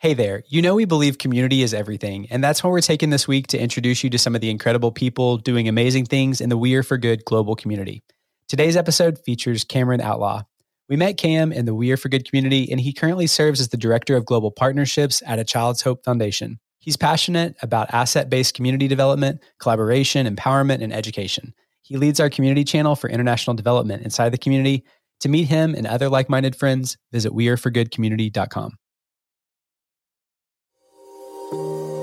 Hey there. You know, we believe community is everything, and that's why we're taking this week to introduce you to some of the incredible people doing amazing things in the We Are for Good global community. Today's episode features Cameron Outlaw. We met Cam in the We Are for Good community, and he currently serves as the Director of Global Partnerships at A Child's Hope Foundation. He's passionate about asset based community development, collaboration, empowerment, and education. He leads our community channel for international development inside the community. To meet him and other like minded friends, visit weareforgoodcommunity.com.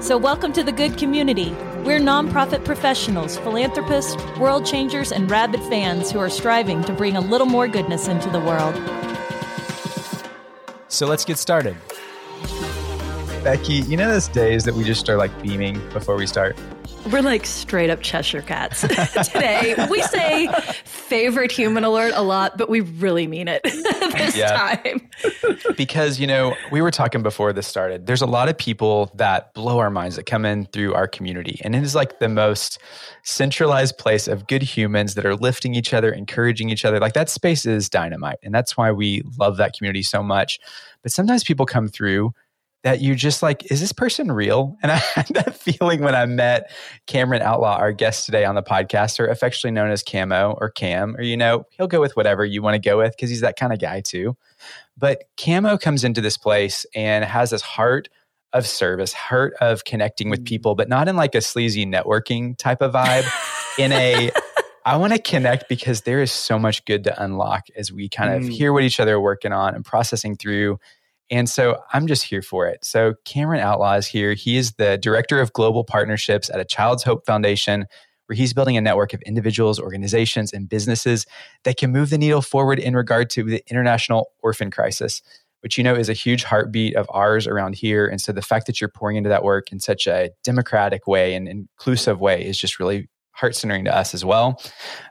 So, welcome to the good community. We're nonprofit professionals, philanthropists, world changers, and rabid fans who are striving to bring a little more goodness into the world. So, let's get started. Becky, you know those days that we just start like beaming before we start? We're like straight up Cheshire cats today. we say favorite human alert a lot, but we really mean it this yeah. time. because, you know, we were talking before this started. There's a lot of people that blow our minds that come in through our community. And it is like the most centralized place of good humans that are lifting each other, encouraging each other. Like that space is dynamite. And that's why we love that community so much. But sometimes people come through that you're just like, is this person real? And I had that feeling when I met Cameron Outlaw, our guest today on the podcast, or affectionately known as Camo or Cam, or, you know, he'll go with whatever you want to go with because he's that kind of guy too. But Camo comes into this place and has this heart of service, heart of connecting with mm. people, but not in like a sleazy networking type of vibe, in a, I want to connect because there is so much good to unlock as we kind of mm. hear what each other are working on and processing through and so I'm just here for it. So Cameron Outlaw is here. He is the director of global partnerships at a Child's Hope Foundation, where he's building a network of individuals, organizations, and businesses that can move the needle forward in regard to the international orphan crisis, which you know is a huge heartbeat of ours around here. And so the fact that you're pouring into that work in such a democratic way and inclusive way is just really heart centering to us as well.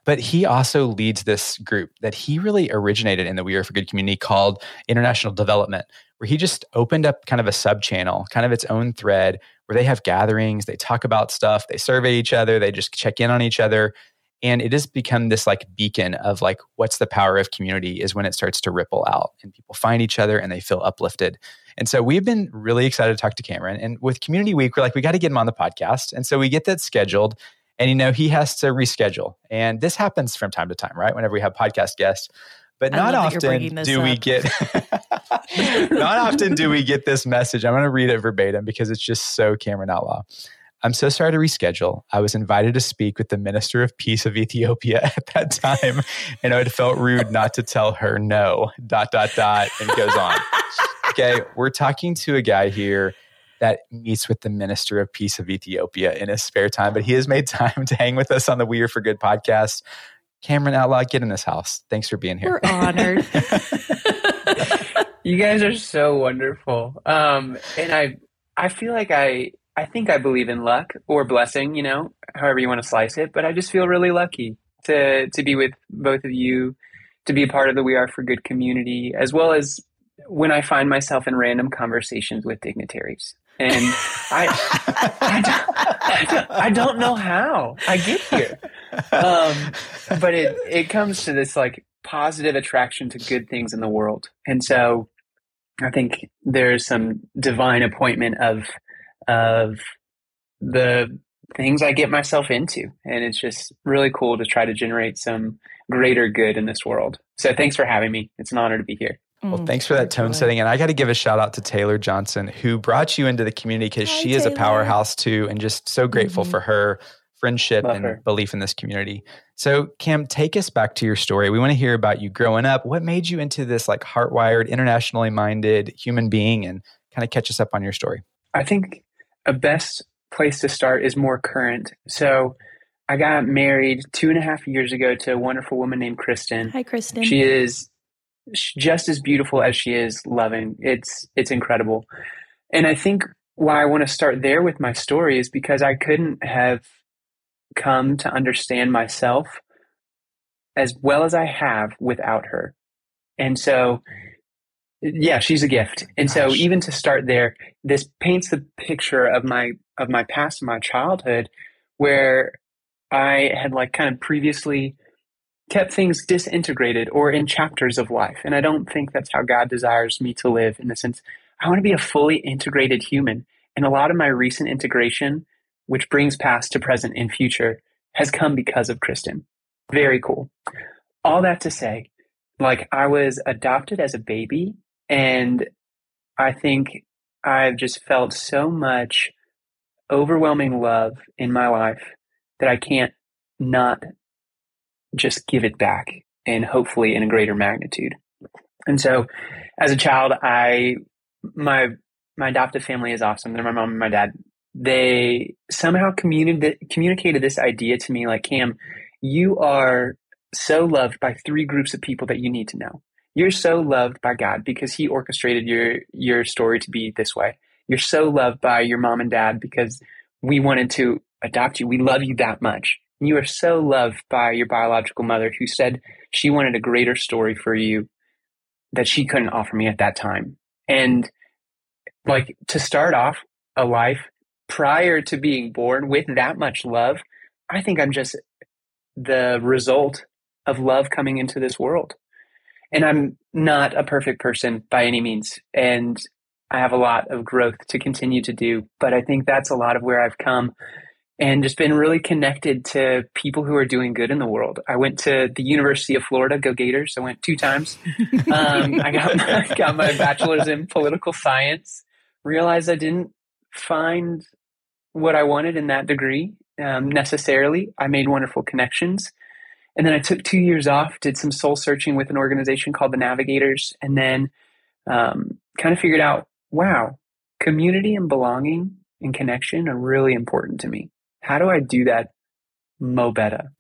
But he also leads this group that he really originated in the We Are for Good community called International Development, where he just opened up kind of a sub channel, kind of its own thread where they have gatherings, they talk about stuff, they survey each other, they just check in on each other. And it has become this like beacon of like what's the power of community is when it starts to ripple out and people find each other and they feel uplifted. And so we've been really excited to talk to Cameron. And with Community Week, we're like, we got to get him on the podcast. And so we get that scheduled. And you know, he has to reschedule. And this happens from time to time, right? Whenever we have podcast guests. But not often do up. we get not often do we get this message. I'm going to read it verbatim because it's just so Cameron Outlaw. I'm so sorry to reschedule. I was invited to speak with the Minister of Peace of Ethiopia at that time, and it felt rude not to tell her no. Dot dot dot, and goes on. Okay, we're talking to a guy here that meets with the Minister of Peace of Ethiopia in his spare time, but he has made time to hang with us on the We Are for Good podcast. Cameron Outlaw, get in this house. Thanks for being here. We're honored. you guys are so wonderful. Um, and I, I feel like I, I think I believe in luck or blessing, you know, however you want to slice it. But I just feel really lucky to to be with both of you, to be a part of the We Are for Good community, as well as when I find myself in random conversations with dignitaries. And I, I, don't, I, don't, know how I get here. Um, but it, it comes to this like positive attraction to good things in the world. And so I think there's some divine appointment of, of the things I get myself into. And it's just really cool to try to generate some greater good in this world. So thanks for having me. It's an honor to be here. Well, thanks for that tone setting. And I got to give a shout out to Taylor Johnson, who brought you into the community because she is Taylor. a powerhouse too, and just so grateful mm-hmm. for her friendship Love and her. belief in this community. So, Cam, take us back to your story. We want to hear about you growing up. What made you into this like heart-wired, internationally minded human being, and kind of catch us up on your story? I think a best place to start is more current. So, I got married two and a half years ago to a wonderful woman named Kristen. Hi, Kristen. She is just as beautiful as she is loving. It's it's incredible. And I think why I want to start there with my story is because I couldn't have come to understand myself as well as I have without her. And so, yeah, she's a gift. And Gosh. so even to start there, this paints the picture of my, of my past, my childhood, where I had like kind of previously kept things disintegrated or in chapters of life. And I don't think that's how God desires me to live in the sense I want to be a fully integrated human. And a lot of my recent integration, which brings past to present and future, has come because of Kristen. Very cool. All that to say, like I was adopted as a baby and I think I've just felt so much overwhelming love in my life that I can't not just give it back and hopefully in a greater magnitude. And so as a child, I, my, my adoptive family is awesome. They're my mom and my dad. They somehow communicated, communicated this idea to me like, Cam, you are so loved by three groups of people that you need to know. You're so loved by God because he orchestrated your, your story to be this way. You're so loved by your mom and dad because we wanted to adopt you. We love you that much. You are so loved by your biological mother who said she wanted a greater story for you that she couldn't offer me at that time. And like to start off a life prior to being born with that much love, I think I'm just the result of love coming into this world. And I'm not a perfect person by any means. And I have a lot of growth to continue to do. But I think that's a lot of where I've come and just been really connected to people who are doing good in the world. I went to the University of Florida, go Gators. I went two times. Um, I got my, got my bachelor's in political science. Realized I didn't find what I wanted in that degree um, necessarily. I made wonderful connections. And then I took two years off, did some soul searching with an organization called the Navigators, and then um, kind of figured out wow, community and belonging and connection are really important to me how do I do that mo better?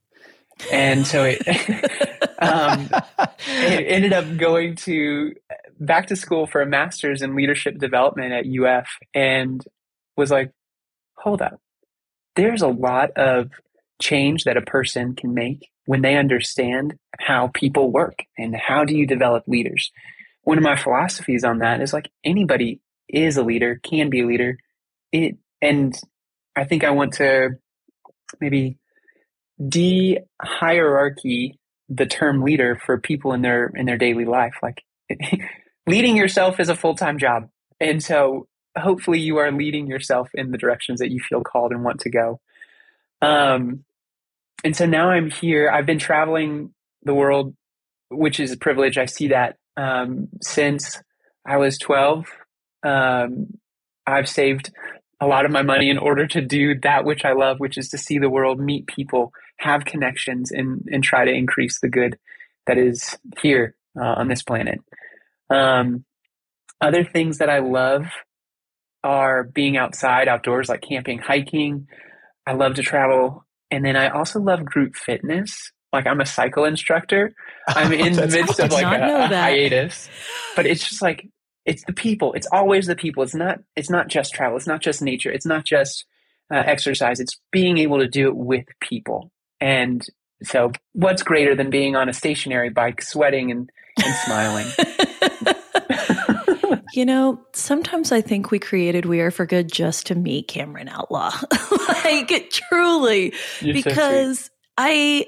And so it, um, it ended up going to back to school for a master's in leadership development at UF and was like, hold up. There's a lot of change that a person can make when they understand how people work and how do you develop leaders. One of my philosophies on that is like anybody is a leader, can be a leader. It and I think I want to maybe de hierarchy the term leader for people in their in their daily life. Like leading yourself is a full time job, and so hopefully you are leading yourself in the directions that you feel called and want to go. Um, and so now I'm here. I've been traveling the world, which is a privilege. I see that um, since I was 12. Um, I've saved a lot of my money in order to do that which I love, which is to see the world, meet people, have connections, and and try to increase the good that is here uh, on this planet. Um, other things that I love are being outside, outdoors, like camping, hiking. I love to travel, and then I also love group fitness. Like I'm a cycle instructor. I'm in the midst of like a, a hiatus, but it's just like it's the people. It's always the people. It's not. It's not just travel. It's not just nature. It's not just uh, exercise. It's being able to do it with people. And so, what's greater than being on a stationary bike, sweating and, and smiling? You know, sometimes I think we created We Are for Good just to meet Cameron Outlaw. like, truly. You're because so I,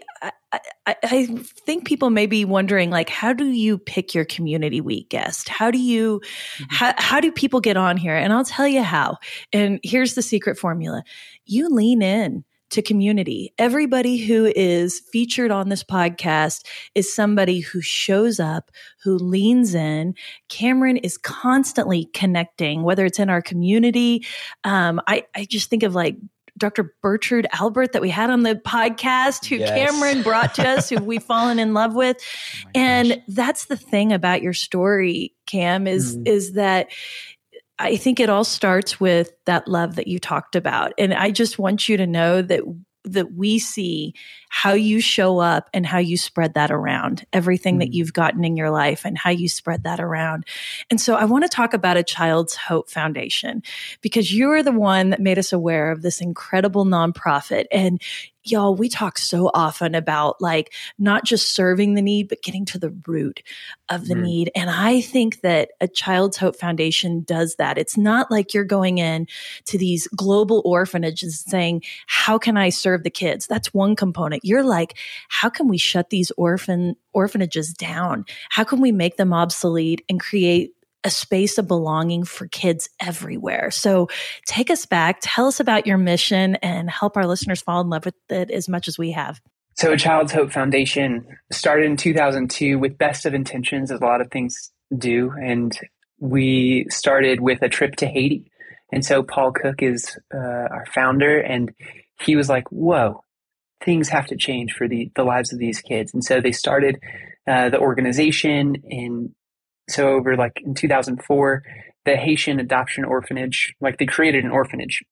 I, I think people may be wondering, like, how do you pick your community week guest? How do you, mm-hmm. how, how do people get on here? And I'll tell you how. And here's the secret formula: you lean in to community. Everybody who is featured on this podcast is somebody who shows up, who leans in. Cameron is constantly connecting, whether it's in our community. Um, I, I just think of like Dr. Bertrude Albert that we had on the podcast, who yes. Cameron brought to us, who we've fallen in love with. Oh and gosh. that's the thing about your story, Cam, is mm. is that I think it all starts with that love that you talked about. And I just want you to know that that we see how you show up and how you spread that around, everything mm-hmm. that you've gotten in your life and how you spread that around. And so I want to talk about a Child's Hope Foundation because you're the one that made us aware of this incredible nonprofit. And y'all, we talk so often about like not just serving the need, but getting to the root of the mm. need. And I think that a Child's Hope Foundation does that. It's not like you're going in to these global orphanages saying, how can I serve the kids? That's one component. You're like, how can we shut these orphan orphanages down? How can we make them obsolete and create a space of belonging for kids everywhere. So take us back, tell us about your mission, and help our listeners fall in love with it as much as we have. So, Child's Hope Foundation started in 2002 with best of intentions, as a lot of things do. And we started with a trip to Haiti. And so, Paul Cook is uh, our founder, and he was like, Whoa, things have to change for the, the lives of these kids. And so, they started uh, the organization in so over like in 2004, the Haitian Adoption Orphanage, like they created an orphanage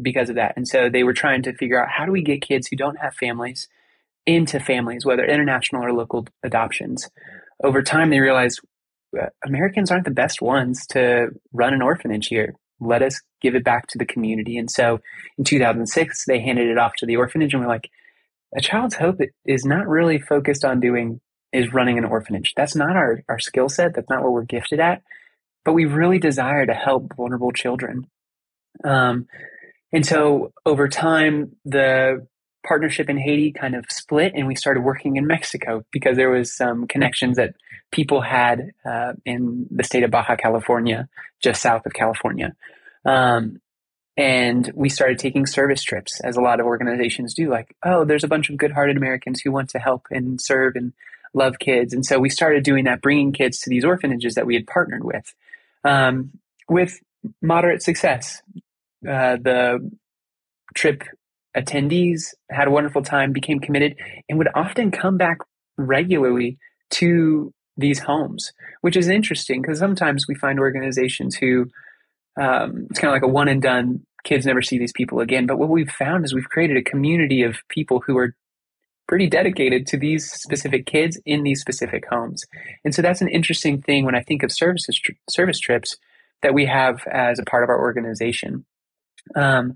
because of that. And so they were trying to figure out how do we get kids who don't have families into families, whether international or local adoptions. Over time, they realized Americans aren't the best ones to run an orphanage here. Let us give it back to the community. And so in 2006, they handed it off to the orphanage and we're like, a child's hope is not really focused on doing is running an orphanage. That's not our, our skill set. That's not what we're gifted at, but we really desire to help vulnerable children. Um, and so over time, the partnership in Haiti kind of split and we started working in Mexico because there was some connections that people had uh, in the state of Baja California, just south of California. Um, and we started taking service trips as a lot of organizations do like oh there's a bunch of good-hearted americans who want to help and serve and love kids. And so we started doing that, bringing kids to these orphanages that we had partnered with, um, with moderate success. Uh, the trip attendees had a wonderful time, became committed, and would often come back regularly to these homes, which is interesting because sometimes we find organizations who um, it's kind of like a one and done. Kids never see these people again. But what we've found is we've created a community of people who are pretty dedicated to these specific kids in these specific homes. And so that's an interesting thing when I think of services service trips that we have as a part of our organization. Um,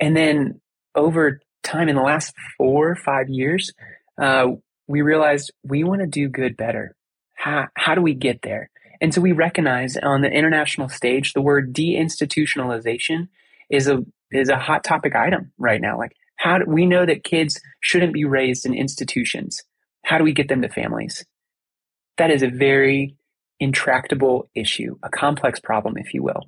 and then over time, in the last four or five years, uh, we realized we want to do good better. How, how do we get there? And so we recognize on the international stage, the word deinstitutionalization is a is a hot topic item right now. Like how do we know that kids shouldn't be raised in institutions? How do we get them to families? That is a very intractable issue, a complex problem, if you will.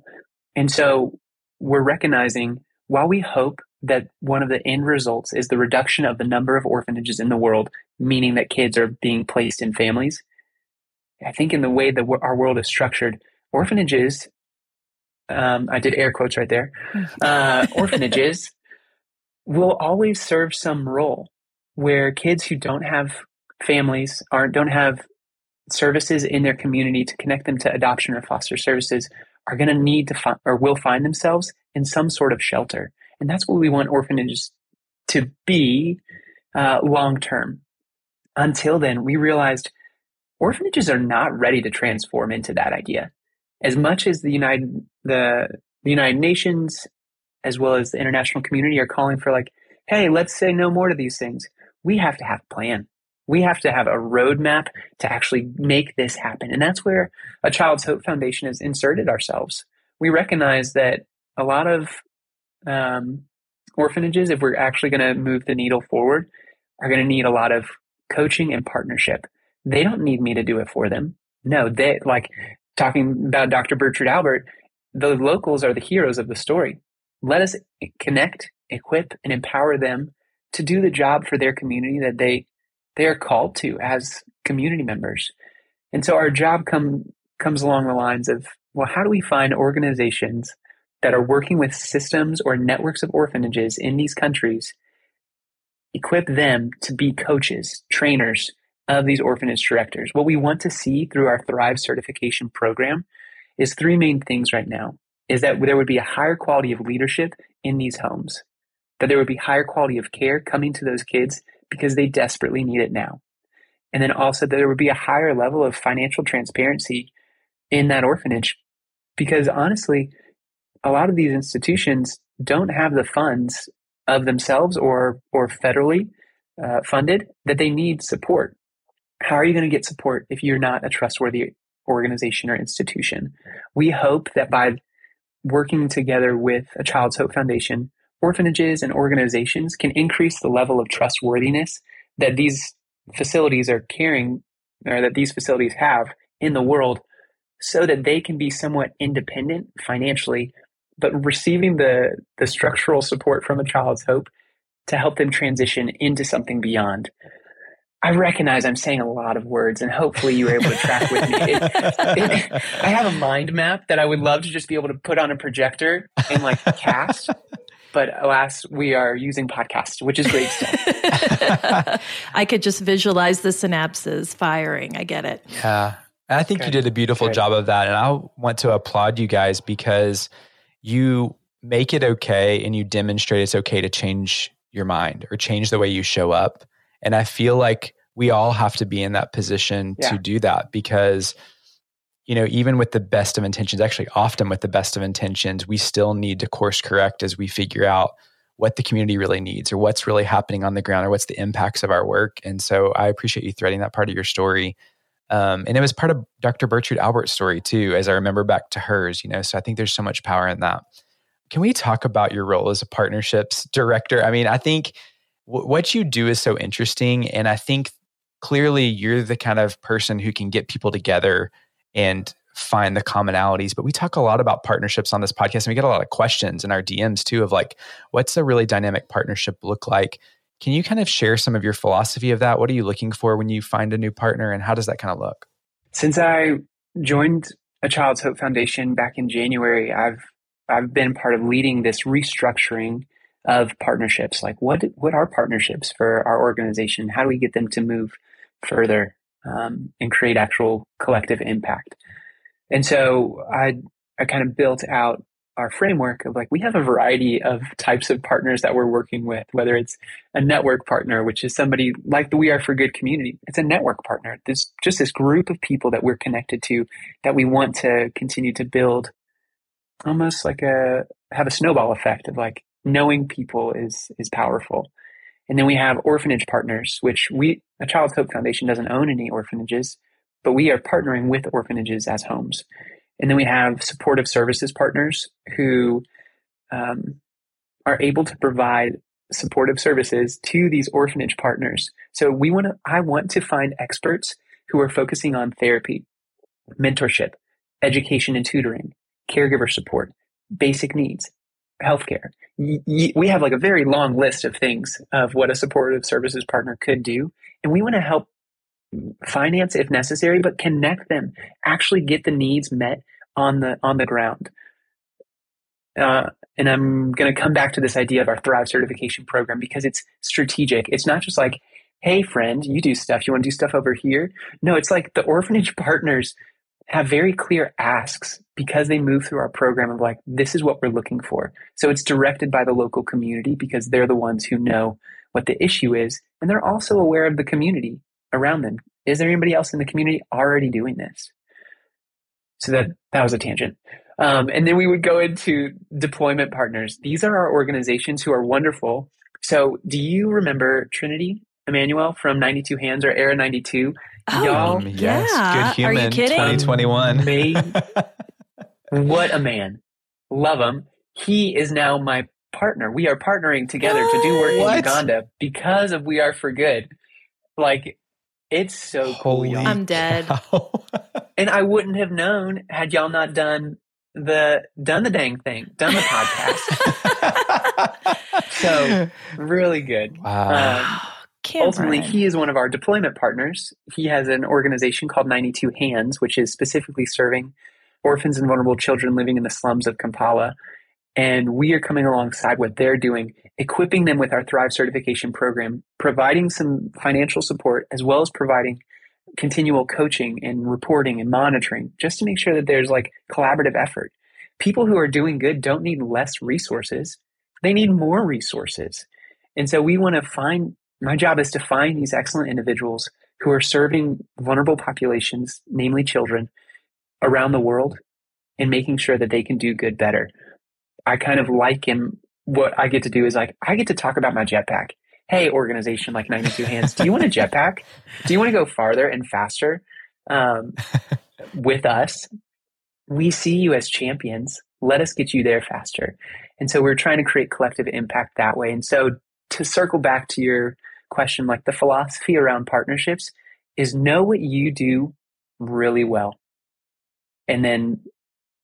And so we're recognizing while we hope that one of the end results is the reduction of the number of orphanages in the world, meaning that kids are being placed in families. I think in the way that our world is structured, orphanages, um, I did air quotes right there, uh, orphanages will always serve some role where kids who don't have families aren't don't have services in their community to connect them to adoption or foster services are going to need to find or will find themselves in some sort of shelter. And that's what we want orphanages to be uh, long term. Until then we realized orphanages are not ready to transform into that idea as much as the united the, the united nations as well as the international community are calling for like, hey, let's say no more to these things. We have to have a plan. We have to have a roadmap to actually make this happen. And that's where a Child's Hope Foundation has inserted ourselves. We recognize that a lot of um, orphanages, if we're actually going to move the needle forward, are going to need a lot of coaching and partnership. They don't need me to do it for them. No, they like talking about Dr. Bertrude Albert, the locals are the heroes of the story. Let us connect, equip, and empower them to do the job for their community that they they are called to as community members. And so our job come comes along the lines of well, how do we find organizations that are working with systems or networks of orphanages in these countries, equip them to be coaches, trainers of these orphanage directors. What we want to see through our Thrive certification program is three main things right now is that there would be a higher quality of leadership in these homes, that there would be higher quality of care coming to those kids because they desperately need it now. And then also that there would be a higher level of financial transparency in that orphanage because honestly, a lot of these institutions don't have the funds of themselves or or federally uh, funded that they need support. How are you going to get support if you're not a trustworthy organization or institution? We hope that by working together with a Child's Hope Foundation, orphanages and organizations can increase the level of trustworthiness that these facilities are carrying or that these facilities have in the world so that they can be somewhat independent financially but receiving the the structural support from a child's hope to help them transition into something beyond I recognize I'm saying a lot of words, and hopefully you were able to track with me. It, it, I have a mind map that I would love to just be able to put on a projector and like cast, but alas, we are using podcasts, which is great stuff. I could just visualize the synapses firing. I get it. Yeah. I think okay. you did a beautiful okay. job of that. And I want to applaud you guys because you make it okay and you demonstrate it's okay to change your mind or change the way you show up. And I feel like we all have to be in that position yeah. to do that because you know, even with the best of intentions, actually, often with the best of intentions, we still need to course correct as we figure out what the community really needs or what's really happening on the ground or what's the impacts of our work. And so I appreciate you threading that part of your story. Um, and it was part of Dr. Bertrude Albert's story too, as I remember back to hers, you know, so I think there's so much power in that. Can we talk about your role as a partnerships director? I mean, I think what you do is so interesting. And I think clearly you're the kind of person who can get people together and find the commonalities. But we talk a lot about partnerships on this podcast, and we get a lot of questions in our DMs too of like, what's a really dynamic partnership look like? Can you kind of share some of your philosophy of that? What are you looking for when you find a new partner, and how does that kind of look? Since I joined a Child's Hope Foundation back in January, I've I've been part of leading this restructuring of partnerships. Like, what what are partnerships for our organization? How do we get them to move further? um, and create actual collective impact. And so I, I kind of built out our framework of like, we have a variety of types of partners that we're working with, whether it's a network partner, which is somebody like the We Are for Good community. It's a network partner. There's just this group of people that we're connected to that we want to continue to build almost like a, have a snowball effect of like knowing people is, is powerful. And then we have orphanage partners, which we, a Child's Hope Foundation doesn't own any orphanages, but we are partnering with orphanages as homes. And then we have supportive services partners who um, are able to provide supportive services to these orphanage partners. So we want to, I want to find experts who are focusing on therapy, mentorship, education and tutoring, caregiver support, basic needs, healthcare. we have like a very long list of things of what a supportive services partner could do. And we want to help finance if necessary, but connect them, actually get the needs met on the, on the ground. Uh, and I'm going to come back to this idea of our Thrive certification program because it's strategic. It's not just like, hey, friend, you do stuff. You want to do stuff over here? No, it's like the orphanage partners have very clear asks because they move through our program of like, this is what we're looking for. So it's directed by the local community because they're the ones who know what the issue is. And they're also aware of the community around them. Is there anybody else in the community already doing this? So that, that was a tangent. Um, and then we would go into deployment partners. These are our organizations who are wonderful. So do you remember Trinity Emmanuel from 92 Hands or Era 92? Oh, Y'all, yes, yeah. good human. Are you kidding? 2021. Made, what a man. Love him. He is now my partner. We are partnering together what? to do work in Uganda because of We Are for Good. Like, it's so Holy cool. Y'all. I'm dead. and I wouldn't have known had y'all not done the done the dang thing, done the podcast. so really good. Wow. Um, Ultimately, he is one of our deployment partners. He has an organization called 92 Hands, which is specifically serving orphans and vulnerable children living in the slums of Kampala. And we are coming alongside what they're doing, equipping them with our Thrive certification program, providing some financial support, as well as providing continual coaching and reporting and monitoring, just to make sure that there's like collaborative effort. People who are doing good don't need less resources, they need more resources. And so we want to find my job is to find these excellent individuals who are serving vulnerable populations, namely children, around the world and making sure that they can do good better. I kind of liken what I get to do is like, I get to talk about my jetpack. Hey, organization like 92 Hands, do you want a jetpack? Do you want to go farther and faster um, with us? We see you as champions. Let us get you there faster. And so we're trying to create collective impact that way. And so to circle back to your question, like the philosophy around partnerships is know what you do really well and then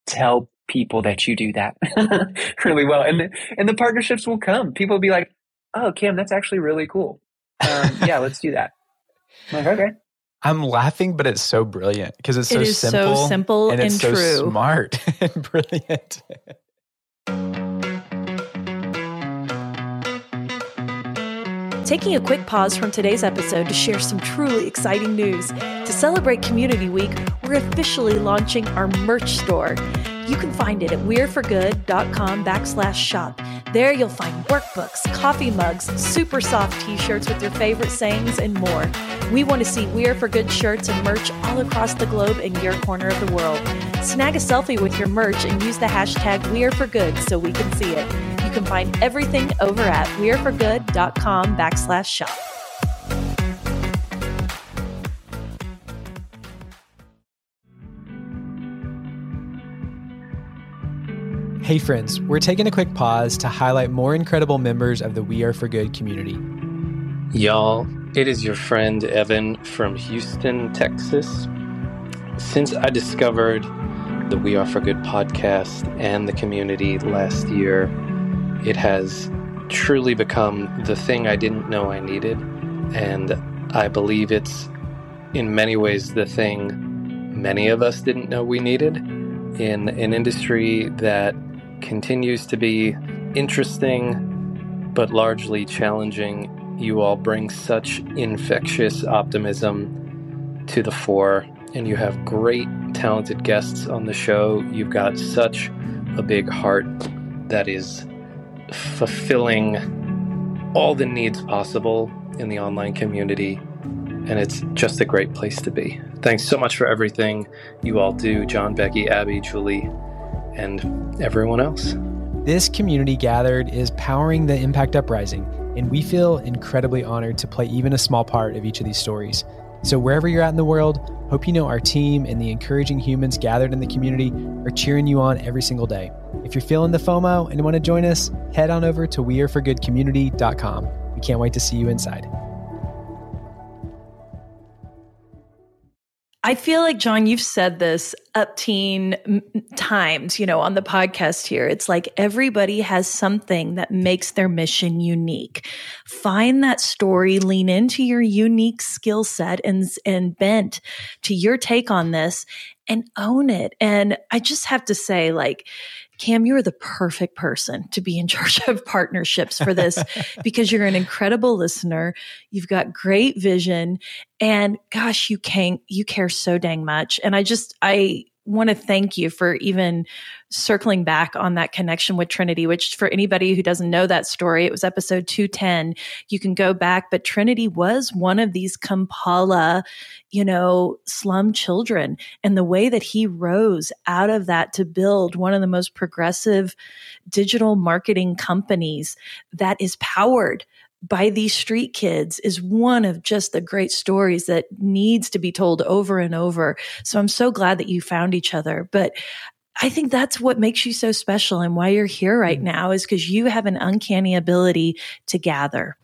tell people that you do that really well. And the, and the partnerships will come. People will be like, oh, Cam, that's actually really cool. Um, yeah, let's do that. I'm like, okay. I'm laughing, but it's so brilliant because it's so it is simple, so simple and, it's and so true. smart and brilliant. Taking a quick pause from today's episode to share some truly exciting news. To celebrate Community Week, we're officially launching our merch store. You can find it at weareforgood.com backslash shop. There you'll find workbooks, coffee mugs, super soft t-shirts with your favorite sayings, and more. We want to see We Are For Good shirts and merch all across the globe in your corner of the world. Snag a selfie with your merch and use the hashtag We Are For Good so we can see it. You can find everything over at weareforgood.com backslash shop. Hey, friends, we're taking a quick pause to highlight more incredible members of the We Are For Good community. Y'all, it is your friend Evan from Houston, Texas. Since I discovered the We Are For Good podcast and the community last year, it has truly become the thing I didn't know I needed. And I believe it's in many ways the thing many of us didn't know we needed in an industry that continues to be interesting but largely challenging. You all bring such infectious optimism to the fore, and you have great, talented guests on the show. You've got such a big heart that is fulfilling all the needs possible in the online community, and it's just a great place to be. Thanks so much for everything you all do, John, Becky, Abby, Julie, and everyone else. This community gathered is powering the Impact Uprising, and we feel incredibly honored to play even a small part of each of these stories. So, wherever you're at in the world, hope you know our team and the encouraging humans gathered in the community are cheering you on every single day. If you're feeling the FOMO and want to join us, head on over to weareforgoodcommunity.com. We can't wait to see you inside. I feel like, John, you've said this up teen times, you know, on the podcast here. It's like everybody has something that makes their mission unique. Find that story, lean into your unique skill set and, and bent to your take on this and own it. And I just have to say, like, Cam, you're the perfect person to be in charge of partnerships for this because you're an incredible listener. You've got great vision and gosh, you can you care so dang much. And I just I want to thank you for even circling back on that connection with Trinity, which for anybody who doesn't know that story, it was episode 210. You can go back, but Trinity was one of these Kampala, you know, slum children. And the way that he rose out of that to build one of the most progressive digital marketing companies that is powered by these street kids is one of just the great stories that needs to be told over and over. So I'm so glad that you found each other. But I think that's what makes you so special and why you're here right mm. now is because you have an uncanny ability to gather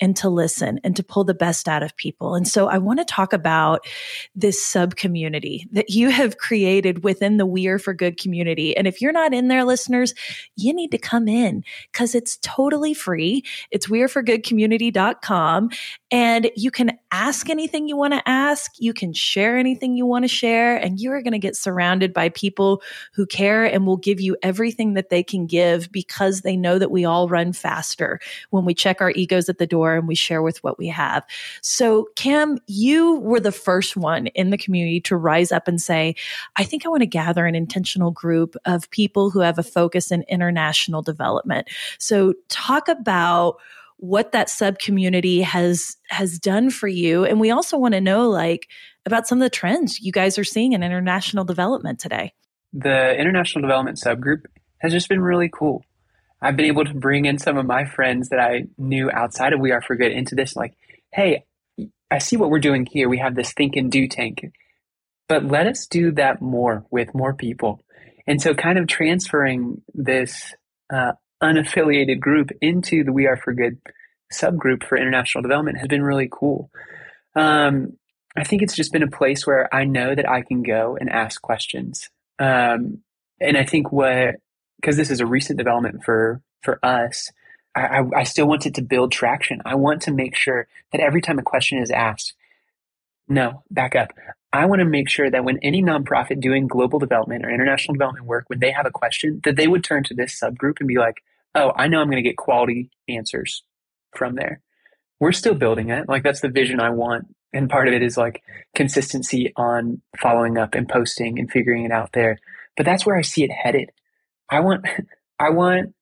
and to listen and to pull the best out of people. And so I want to talk about this sub community that you have created within the We Are for Good community. And if you're not in there, listeners, you need to come in because it's totally free. It's weareforgoodcommunity.com and you can ask anything you want to ask. You can share anything you want to share and you are going to get surrounded by people who care and will give you everything that they can give because they know that we all run faster when we check our egos at the door and we share with what we have. So, Cam, you were the first one in the community to rise up and say, I think I want to gather an intentional group of people who have a focus in international development. So, talk about what that sub community has has done for you. And we also want to know like about some of the trends you guys are seeing in international development today. The international development subgroup has just been really cool. I've been able to bring in some of my friends that I knew outside of We Are for Good into this, like, hey, I see what we're doing here. We have this think and do tank, but let us do that more with more people. And so, kind of transferring this uh, unaffiliated group into the We Are for Good subgroup for international development has been really cool. Um, I think it's just been a place where I know that I can go and ask questions. Um, and I think what, because this is a recent development for for us, I, I, still want it to build traction. I want to make sure that every time a question is asked, no, back up. I want to make sure that when any nonprofit doing global development or international development work, when they have a question, that they would turn to this subgroup and be like, oh, I know I'm going to get quality answers from there. We're still building it. Like that's the vision I want. And part of it is like consistency on following up and posting and figuring it out there. But that's where I see it headed. I want, I want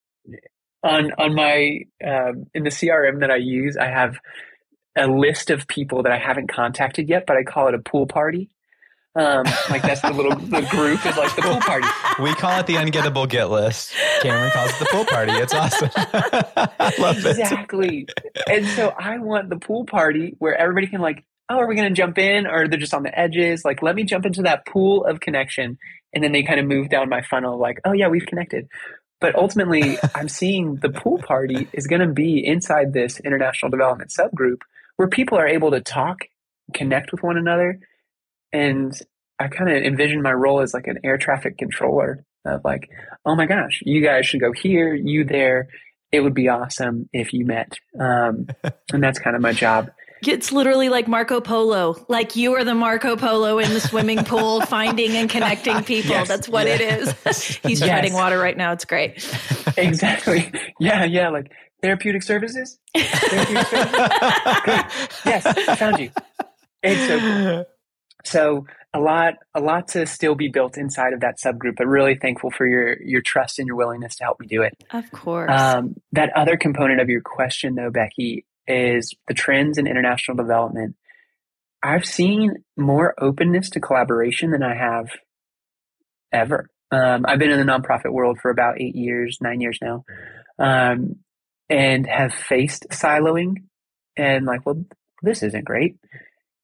on, on my, um, in the CRM that I use, I have a list of people that I haven't contacted yet, but I call it a pool party. Um, like that's the little the group is like the pool party. We call it the ungettable get list. Cameron calls it the pool party. It's awesome. I love exactly. it. Exactly. And so I want the pool party where everybody can like, oh, are we going to jump in, or they're just on the edges? Like, let me jump into that pool of connection, and then they kind of move down my funnel. Like, oh yeah, we've connected. But ultimately, I'm seeing the pool party is going to be inside this international development subgroup where people are able to talk, connect with one another, and I kind of envision my role as like an air traffic controller of like, oh my gosh, you guys should go here, you there. It would be awesome if you met. Um, and that's kind of my job. It's literally like Marco Polo. Like you are the Marco Polo in the swimming pool, finding and connecting people. Yes, That's what it is. He's yes. treading water right now. It's great. exactly. Yeah, yeah. Like therapeutic services. Therapeutic services? yes, I found you. It's so cool. So a lot, a lot to still be built inside of that subgroup, but really thankful for your your trust and your willingness to help me do it. Of course. Um, that other component of your question, though, Becky, is the trends in international development. I've seen more openness to collaboration than I have ever. Um, I've been in the nonprofit world for about eight years, nine years now, um, and have faced siloing and like, well, this isn't great.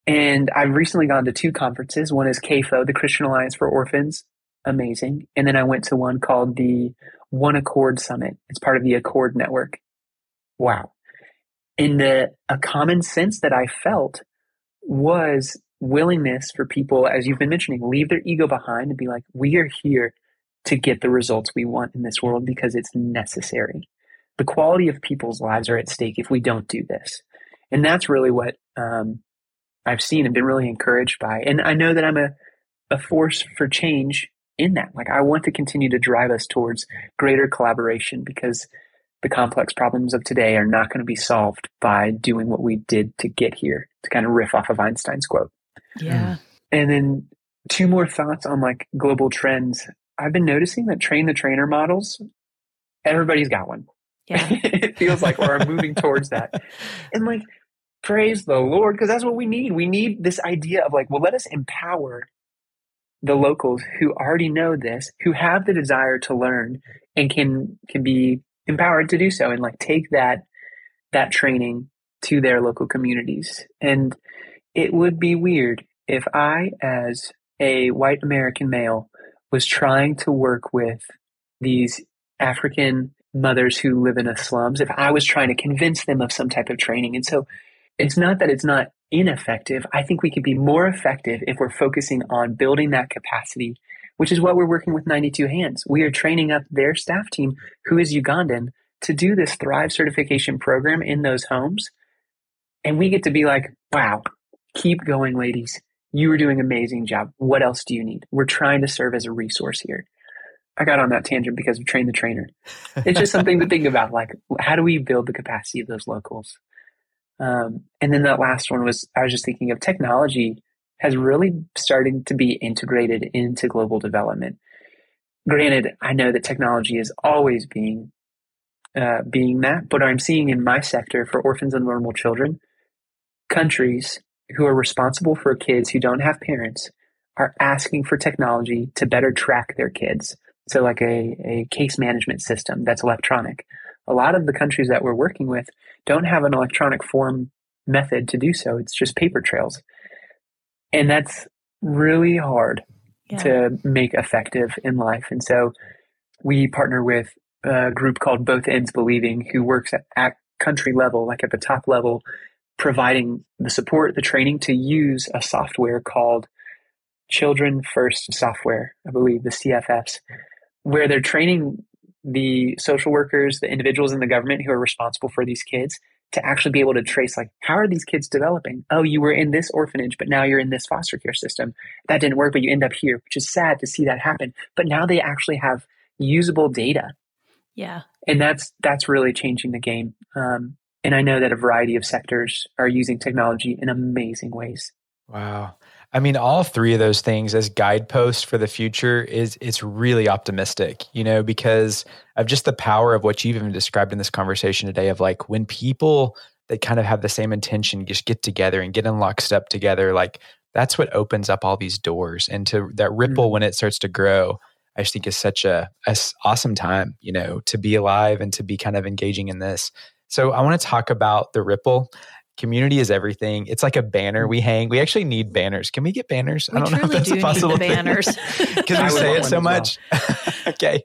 And I've recently gone to two conferences. One is CAFO, the Christian Alliance for Orphans. Amazing. And then I went to one called the One Accord Summit. It's part of the Accord Network. Wow. And the, a common sense that I felt was willingness for people, as you've been mentioning, leave their ego behind and be like, we are here to get the results we want in this world because it's necessary. The quality of people's lives are at stake if we don't do this. And that's really what um, I've seen and been really encouraged by. And I know that I'm a, a force for change in that. Like I want to continue to drive us towards greater collaboration because the complex problems of today are not going to be solved by doing what we did to get here, to kind of riff off of Einstein's quote. Yeah. Hmm. And then two more thoughts on like global trends. I've been noticing that train the trainer models, everybody's got one. Yeah. it feels like we're moving towards that. And like Praise the Lord, because that's what we need. We need this idea of like, well, let us empower the locals who already know this, who have the desire to learn and can can be empowered to do so and like take that that training to their local communities. And it would be weird if I as a white American male was trying to work with these African mothers who live in slums, if I was trying to convince them of some type of training. And so it's not that it's not ineffective. I think we can be more effective if we're focusing on building that capacity, which is what we're working with 92 Hands. We are training up their staff team, who is Ugandan, to do this Thrive certification program in those homes. And we get to be like, wow, keep going, ladies. You are doing an amazing job. What else do you need? We're trying to serve as a resource here. I got on that tangent because of Train the Trainer. It's just something to think about. Like, how do we build the capacity of those locals? Um, and then that last one was I was just thinking of technology has really started to be integrated into global development. Granted, I know that technology is always being uh, being that, but I'm seeing in my sector for orphans and vulnerable children, countries who are responsible for kids who don't have parents are asking for technology to better track their kids. So, like a, a case management system that's electronic. A lot of the countries that we're working with don't have an electronic form method to do so. It's just paper trails. And that's really hard yeah. to make effective in life. And so we partner with a group called Both Ends Believing who works at, at country level, like at the top level, providing the support, the training to use a software called Children First Software, I believe, the CFS, where they're training the social workers, the individuals in the government who are responsible for these kids to actually be able to trace like how are these kids developing? Oh you were in this orphanage but now you're in this foster care system. That didn't work but you end up here which is sad to see that happen. But now they actually have usable data. Yeah. And that's that's really changing the game. Um, and i know that a variety of sectors are using technology in amazing ways. Wow I mean, all three of those things as guideposts for the future is it's really optimistic, you know, because of just the power of what you've even described in this conversation today of like when people that kind of have the same intention just get together and get in lockstep together, like that's what opens up all these doors. And to that ripple mm-hmm. when it starts to grow, I just think is such a, a awesome time, you know, to be alive and to be kind of engaging in this. So I want to talk about the ripple community is everything. It's like a banner we hang. We actually need banners. Can we get banners? We I don't know if that's a possible banners because we say it so much. Well. okay,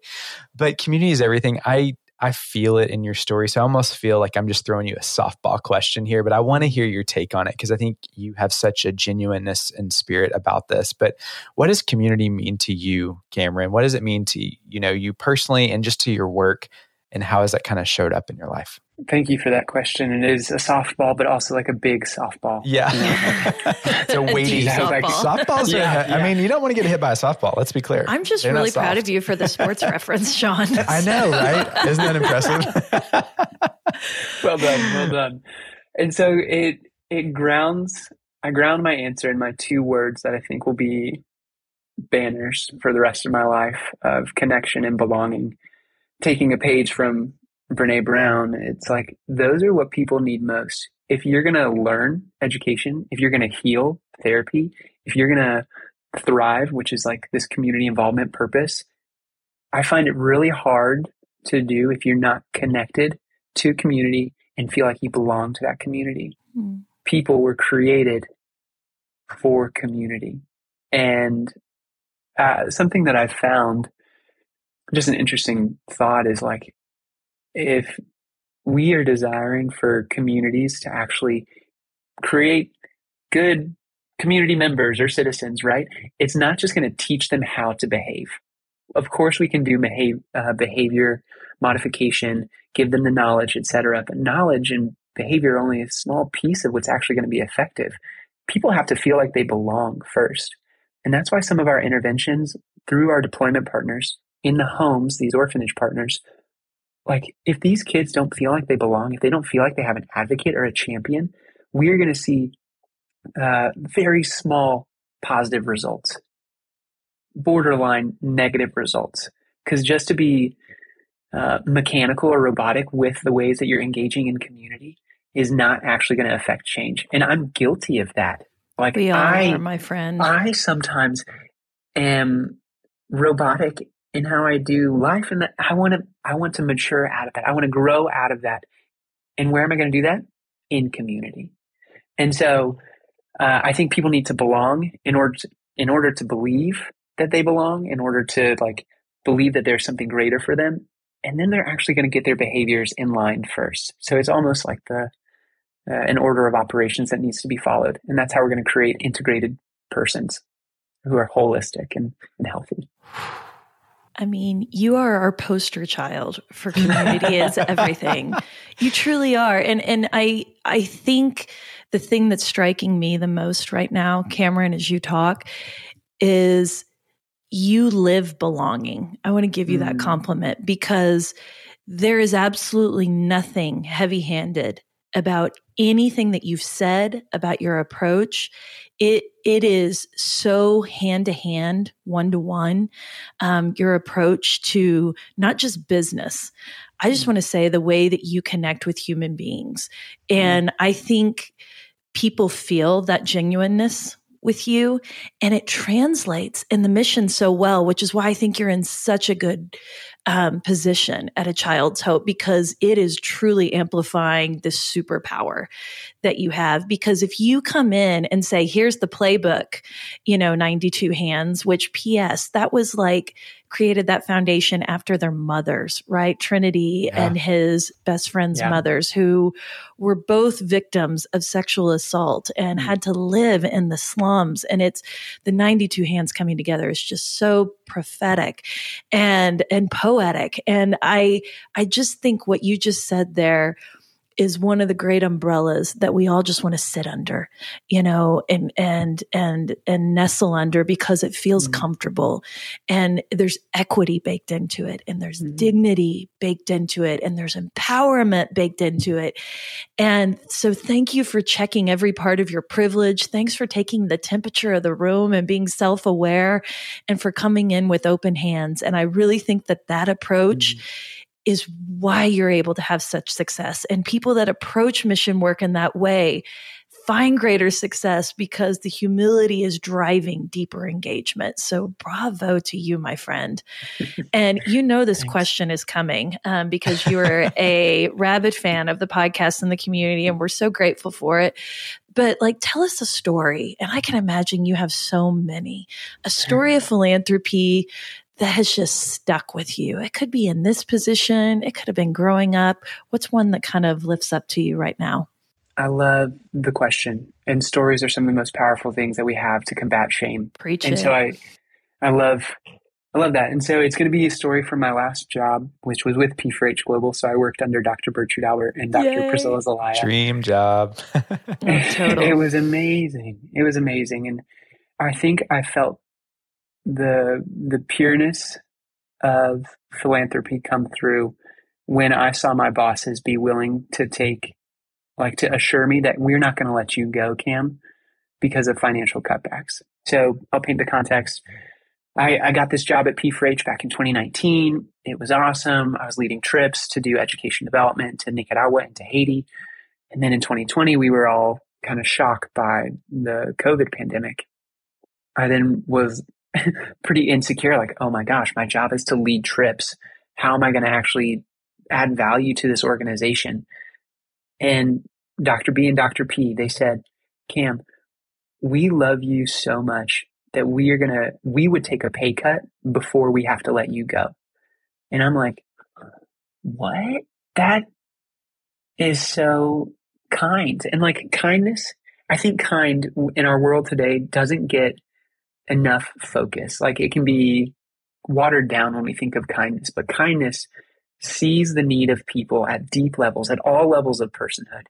but community is everything. I I feel it in your story, so I almost feel like I'm just throwing you a softball question here, but I want to hear your take on it because I think you have such a genuineness and spirit about this. But what does community mean to you, Cameron? What does it mean to you know you personally and just to your work? And how has that kind of showed up in your life? Thank you for that question. It is a softball, but also like a big softball. Yeah. it's a weighty softball. Like, softballs yeah, are, yeah. I mean, you don't want to get hit by a softball. Let's be clear. I'm just They're really proud of you for the sports reference, Sean. I know, right? Isn't that impressive? well done. Well done. And so it, it grounds, I ground my answer in my two words that I think will be banners for the rest of my life of connection and belonging. Taking a page from Brene Brown, it's like those are what people need most. If you're going to learn education, if you're going to heal therapy, if you're going to thrive, which is like this community involvement purpose, I find it really hard to do if you're not connected to community and feel like you belong to that community. Mm. People were created for community. And uh, something that I've found, just an interesting thought, is like if we are desiring for communities to actually create good community members or citizens, right? It's not just going to teach them how to behave. Of course, we can do behave, uh, behavior modification, give them the knowledge, etc. But knowledge and behavior are only a small piece of what's actually going to be effective. People have to feel like they belong first. And that's why some of our interventions through our deployment partners in the homes, these orphanage partners, like if these kids don't feel like they belong, if they don't feel like they have an advocate or a champion, we're going to see uh, very small positive results, borderline negative results. Because just to be uh, mechanical or robotic with the ways that you're engaging in community is not actually going to affect change. And I'm guilty of that. Like we all I, are, my friend. I sometimes am robotic in how I do life and that I want to I want to mature out of that. I want to grow out of that. And where am I going to do that? In community. And so uh, I think people need to belong in order to, in order to believe that they belong, in order to like believe that there's something greater for them, and then they're actually going to get their behaviors in line first. So it's almost like the uh, an order of operations that needs to be followed, and that's how we're going to create integrated persons who are holistic and, and healthy. I mean, you are our poster child for community is everything. You truly are. And and I I think the thing that's striking me the most right now, Cameron, as you talk, is you live belonging. I want to give you mm. that compliment because there is absolutely nothing heavy handed about anything that you've said about your approach. It it is so hand to hand, one to one. Your approach to not just business. I just mm. want to say the way that you connect with human beings, mm. and I think people feel that genuineness with you and it translates in the mission so well, which is why I think you're in such a good um, position at a child's hope because it is truly amplifying this superpower that you have. Because if you come in and say, here's the playbook, you know, 92 hands, which PS, that was like, created that foundation after their mothers, right? Trinity yeah. and his best friend's yeah. mothers, who were both victims of sexual assault and mm. had to live in the slums. And it's the 92 hands coming together is just so prophetic and, and poetic. And I, I just think what you just said there is one of the great umbrellas that we all just want to sit under, you know, and and and and nestle under because it feels mm-hmm. comfortable. And there's equity baked into it and there's mm-hmm. dignity baked into it and there's empowerment baked into it. And so thank you for checking every part of your privilege. Thanks for taking the temperature of the room and being self-aware and for coming in with open hands. And I really think that that approach mm-hmm is why you're able to have such success. And people that approach mission work in that way find greater success because the humility is driving deeper engagement. So, bravo to you, my friend. And you know, this Thanks. question is coming um, because you're a rabid fan of the podcast and the community, and we're so grateful for it. But, like, tell us a story. And I can imagine you have so many a story of philanthropy that has just stuck with you? It could be in this position, it could have been growing up. What's one that kind of lifts up to you right now? I love the question. And stories are some of the most powerful things that we have to combat shame. Preach and it. so I I love I love that. And so it's going to be a story from my last job, which was with P4H Global. So I worked under Dr. Bertrude Albert and Dr. Yay. Priscilla Zelaya. Dream job. Oh, it was amazing. It was amazing. And I think I felt the the pureness of philanthropy come through when I saw my bosses be willing to take like to assure me that we're not going to let you go, Cam, because of financial cutbacks. So I'll paint the context. I, I got this job at P4H back in 2019. It was awesome. I was leading trips to do education development to Nicaragua and to Haiti. And then in 2020, we were all kind of shocked by the COVID pandemic. I then was pretty insecure like oh my gosh my job is to lead trips. How am i going to actually add value to this organization? And dr b and dr p they said cam we love you so much that we are going to we would take a pay cut before we have to let you go. And i'm like what? That is so kind. And like kindness i think kind in our world today doesn't get enough focus. Like it can be watered down when we think of kindness, but kindness sees the need of people at deep levels, at all levels of personhood,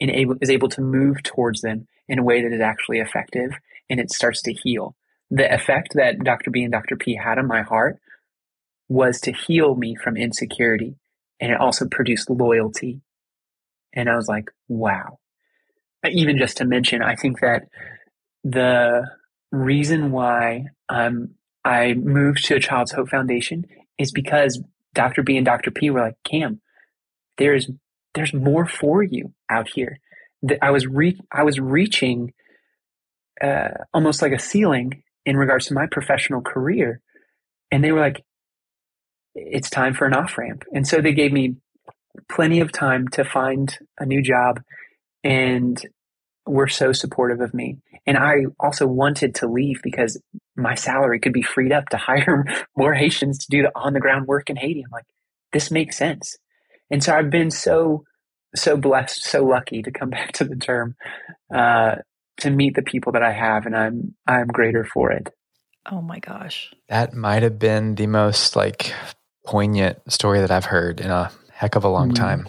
and able, is able to move towards them in a way that is actually effective and it starts to heal. The effect that Dr. B and Dr. P had on my heart was to heal me from insecurity and it also produced loyalty. And I was like, wow. Even just to mention, I think that the reason why um, I moved to Child's Hope Foundation is because Dr. B and Dr. P were like, Cam, there's there's more for you out here. I was re- I was reaching uh, almost like a ceiling in regards to my professional career, and they were like, "It's time for an off ramp." And so they gave me plenty of time to find a new job, and were so supportive of me. And I also wanted to leave because my salary could be freed up to hire more Haitians to do the on the ground work in Haiti. I'm like, this makes sense. And so I've been so, so blessed, so lucky to come back to the term, uh, to meet the people that I have. And I'm, I'm greater for it. Oh my gosh. That might have been the most like poignant story that I've heard in a heck of a long mm. time.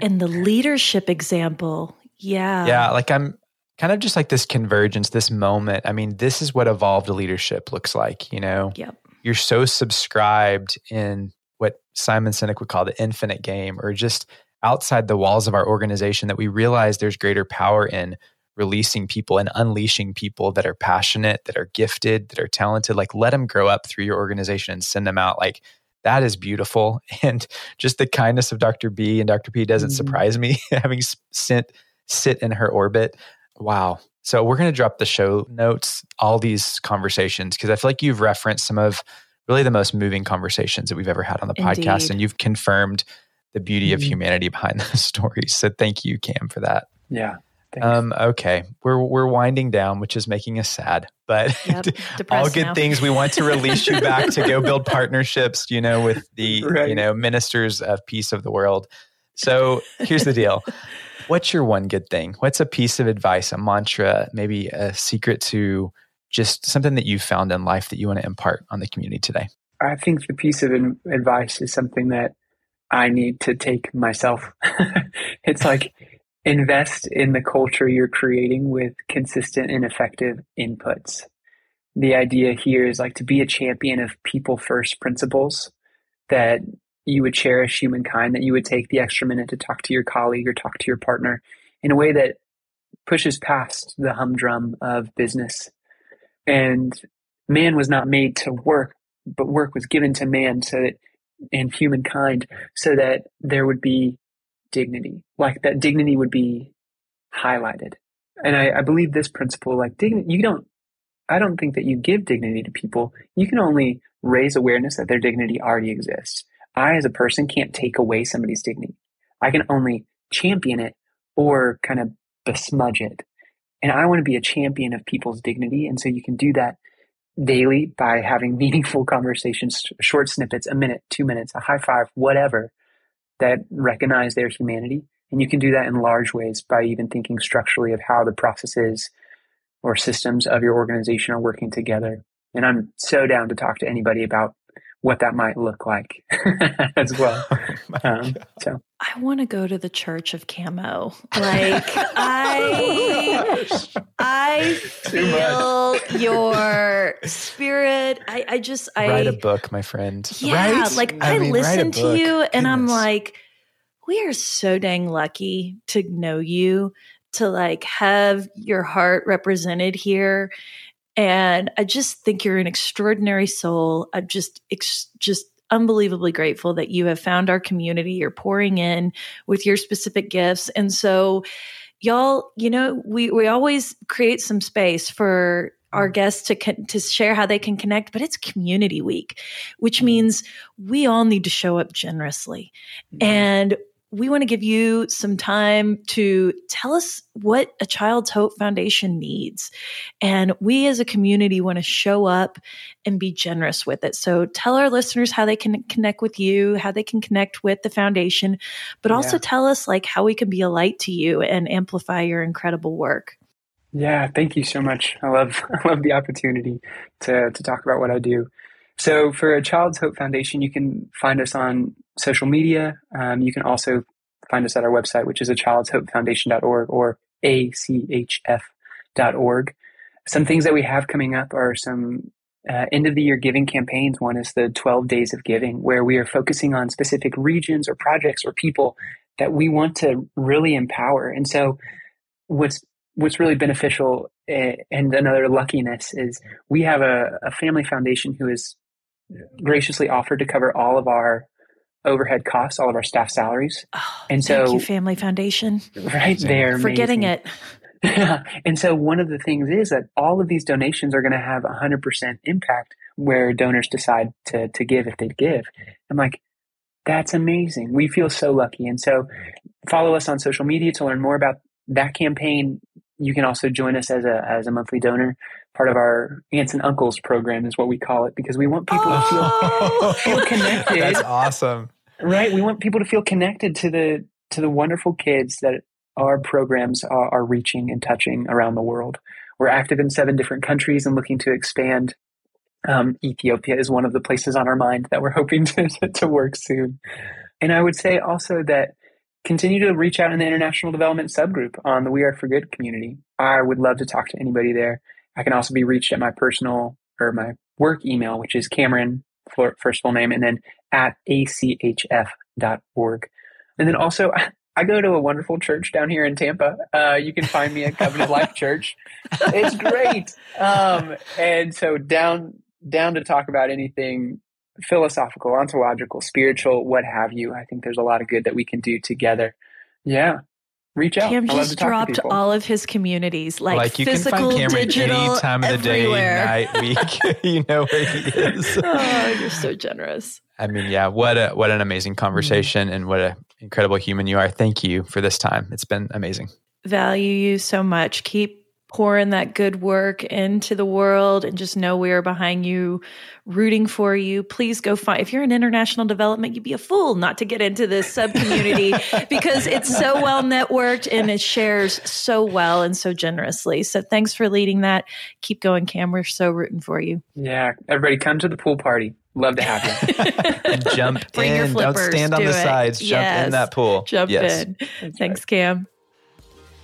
and the leadership example yeah. Yeah. Like I'm kind of just like this convergence, this moment. I mean, this is what evolved leadership looks like, you know? Yep. You're so subscribed in what Simon Sinek would call the infinite game, or just outside the walls of our organization that we realize there's greater power in releasing people and unleashing people that are passionate, that are gifted, that are talented. Like let them grow up through your organization and send them out. Like that is beautiful. And just the kindness of Dr. B and Dr. P doesn't mm-hmm. surprise me, having sent sit in her orbit. Wow. So we're going to drop the show notes, all these conversations, because I feel like you've referenced some of really the most moving conversations that we've ever had on the Indeed. podcast. And you've confirmed the beauty mm-hmm. of humanity behind those stories. So thank you, Cam, for that. Yeah. Um, okay, we're we're winding down, which is making us sad. But yep, all good now. things. We want to release you back to go build partnerships. You know, with the right. you know ministers of peace of the world. So here's the deal. What's your one good thing? What's a piece of advice, a mantra, maybe a secret to just something that you found in life that you want to impart on the community today? I think the piece of advice is something that I need to take myself. it's like invest in the culture you're creating with consistent and effective inputs. The idea here is like to be a champion of people first principles that you would cherish humankind, that you would take the extra minute to talk to your colleague or talk to your partner in a way that pushes past the humdrum of business. And man was not made to work, but work was given to man so that and humankind so that there would be dignity. Like that dignity would be highlighted. And I, I believe this principle, like dignity, you don't, I don't think that you give dignity to people. You can only raise awareness that their dignity already exists. I, as a person, can't take away somebody's dignity. I can only champion it or kind of besmudge it. And I want to be a champion of people's dignity. And so you can do that daily by having meaningful conversations, short snippets, a minute, two minutes, a high five, whatever, that recognize their humanity. And you can do that in large ways by even thinking structurally of how the processes or systems of your organization are working together. And I'm so down to talk to anybody about what that might look like as well. Oh um, so I want to go to the Church of Camo. Like I, I feel your spirit. I, I just I write a book, my friend. Yeah, right? like I, I mean, listen to you, Goodness. and I'm like, we are so dang lucky to know you, to like have your heart represented here and I just think you're an extraordinary soul. I'm just, ex- just unbelievably grateful that you have found our community. You're pouring in with your specific gifts. And so, y'all, you know, we, we always create some space for our mm. guests to to share how they can connect but it's community week which mm. means we all need to show up generously and we want to give you some time to tell us what a Child's Hope Foundation needs. And we as a community want to show up and be generous with it. So tell our listeners how they can connect with you, how they can connect with the foundation, but also yeah. tell us like how we can be a light to you and amplify your incredible work. Yeah, thank you so much. I love I love the opportunity to to talk about what I do. So for a Child's Hope Foundation, you can find us on social media. Um, you can also find us at our website, which is a child'shopefoundation.org or achf.org. Some things that we have coming up are some uh, end of the year giving campaigns. One is the 12 days of giving, where we are focusing on specific regions or projects or people that we want to really empower. And so what's what's really beneficial uh, and another luckiness is we have a, a family foundation who has graciously offered to cover all of our overhead costs, all of our staff salaries. Oh, and so, thank you, Family Foundation. Right there, forgetting it. and so, one of the things is that all of these donations are going to have 100% impact where donors decide to to give if they give. I'm like, that's amazing. We feel so lucky. And so, follow us on social media to learn more about that campaign. You can also join us as a as a monthly donor part of our aunts and uncles program is what we call it because we want people oh. to feel, feel connected. That's awesome. Right. We want people to feel connected to the to the wonderful kids that our programs are, are reaching and touching around the world. We're active in seven different countries and looking to expand. Um, Ethiopia is one of the places on our mind that we're hoping to, to work soon. And I would say also that continue to reach out in the international development subgroup on the We Are for Good community. I would love to talk to anybody there. I can also be reached at my personal or my work email, which is Cameron, first full name, and then at achf.org. And then also, I go to a wonderful church down here in Tampa. Uh, you can find me at Covenant Life Church. It's great. Um, and so down down to talk about anything philosophical, ontological, spiritual, what have you. I think there's a lot of good that we can do together. Yeah. Reach out. Cam just dropped all of his communities, like, like you physical, can find Cameron digital, any time of the everywhere. day, night, week. you know where he is. oh, you're so generous. I mean, yeah, what a what an amazing conversation, mm-hmm. and what an incredible human you are. Thank you for this time. It's been amazing. Value you so much. Keep pouring that good work into the world and just know we are behind you, rooting for you. Please go find, if you're in international development, you'd be a fool not to get into this sub community because it's so well networked and it shares so well and so generously. So thanks for leading that. Keep going, Cam. We're so rooting for you. Yeah. Everybody come to the pool party. Love to have you. jump Bring in. Don't stand on the it. sides. Jump yes. in that pool. Jump yes. in. Thanks, Cam.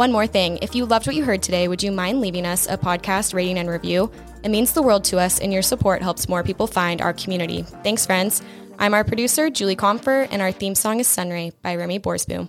One more thing if you loved what you heard today, would you mind leaving us a podcast rating and review? It means the world to us, and your support helps more people find our community. Thanks, friends. I'm our producer, Julie Comfer, and our theme song is Sunray by Remy Borsboom.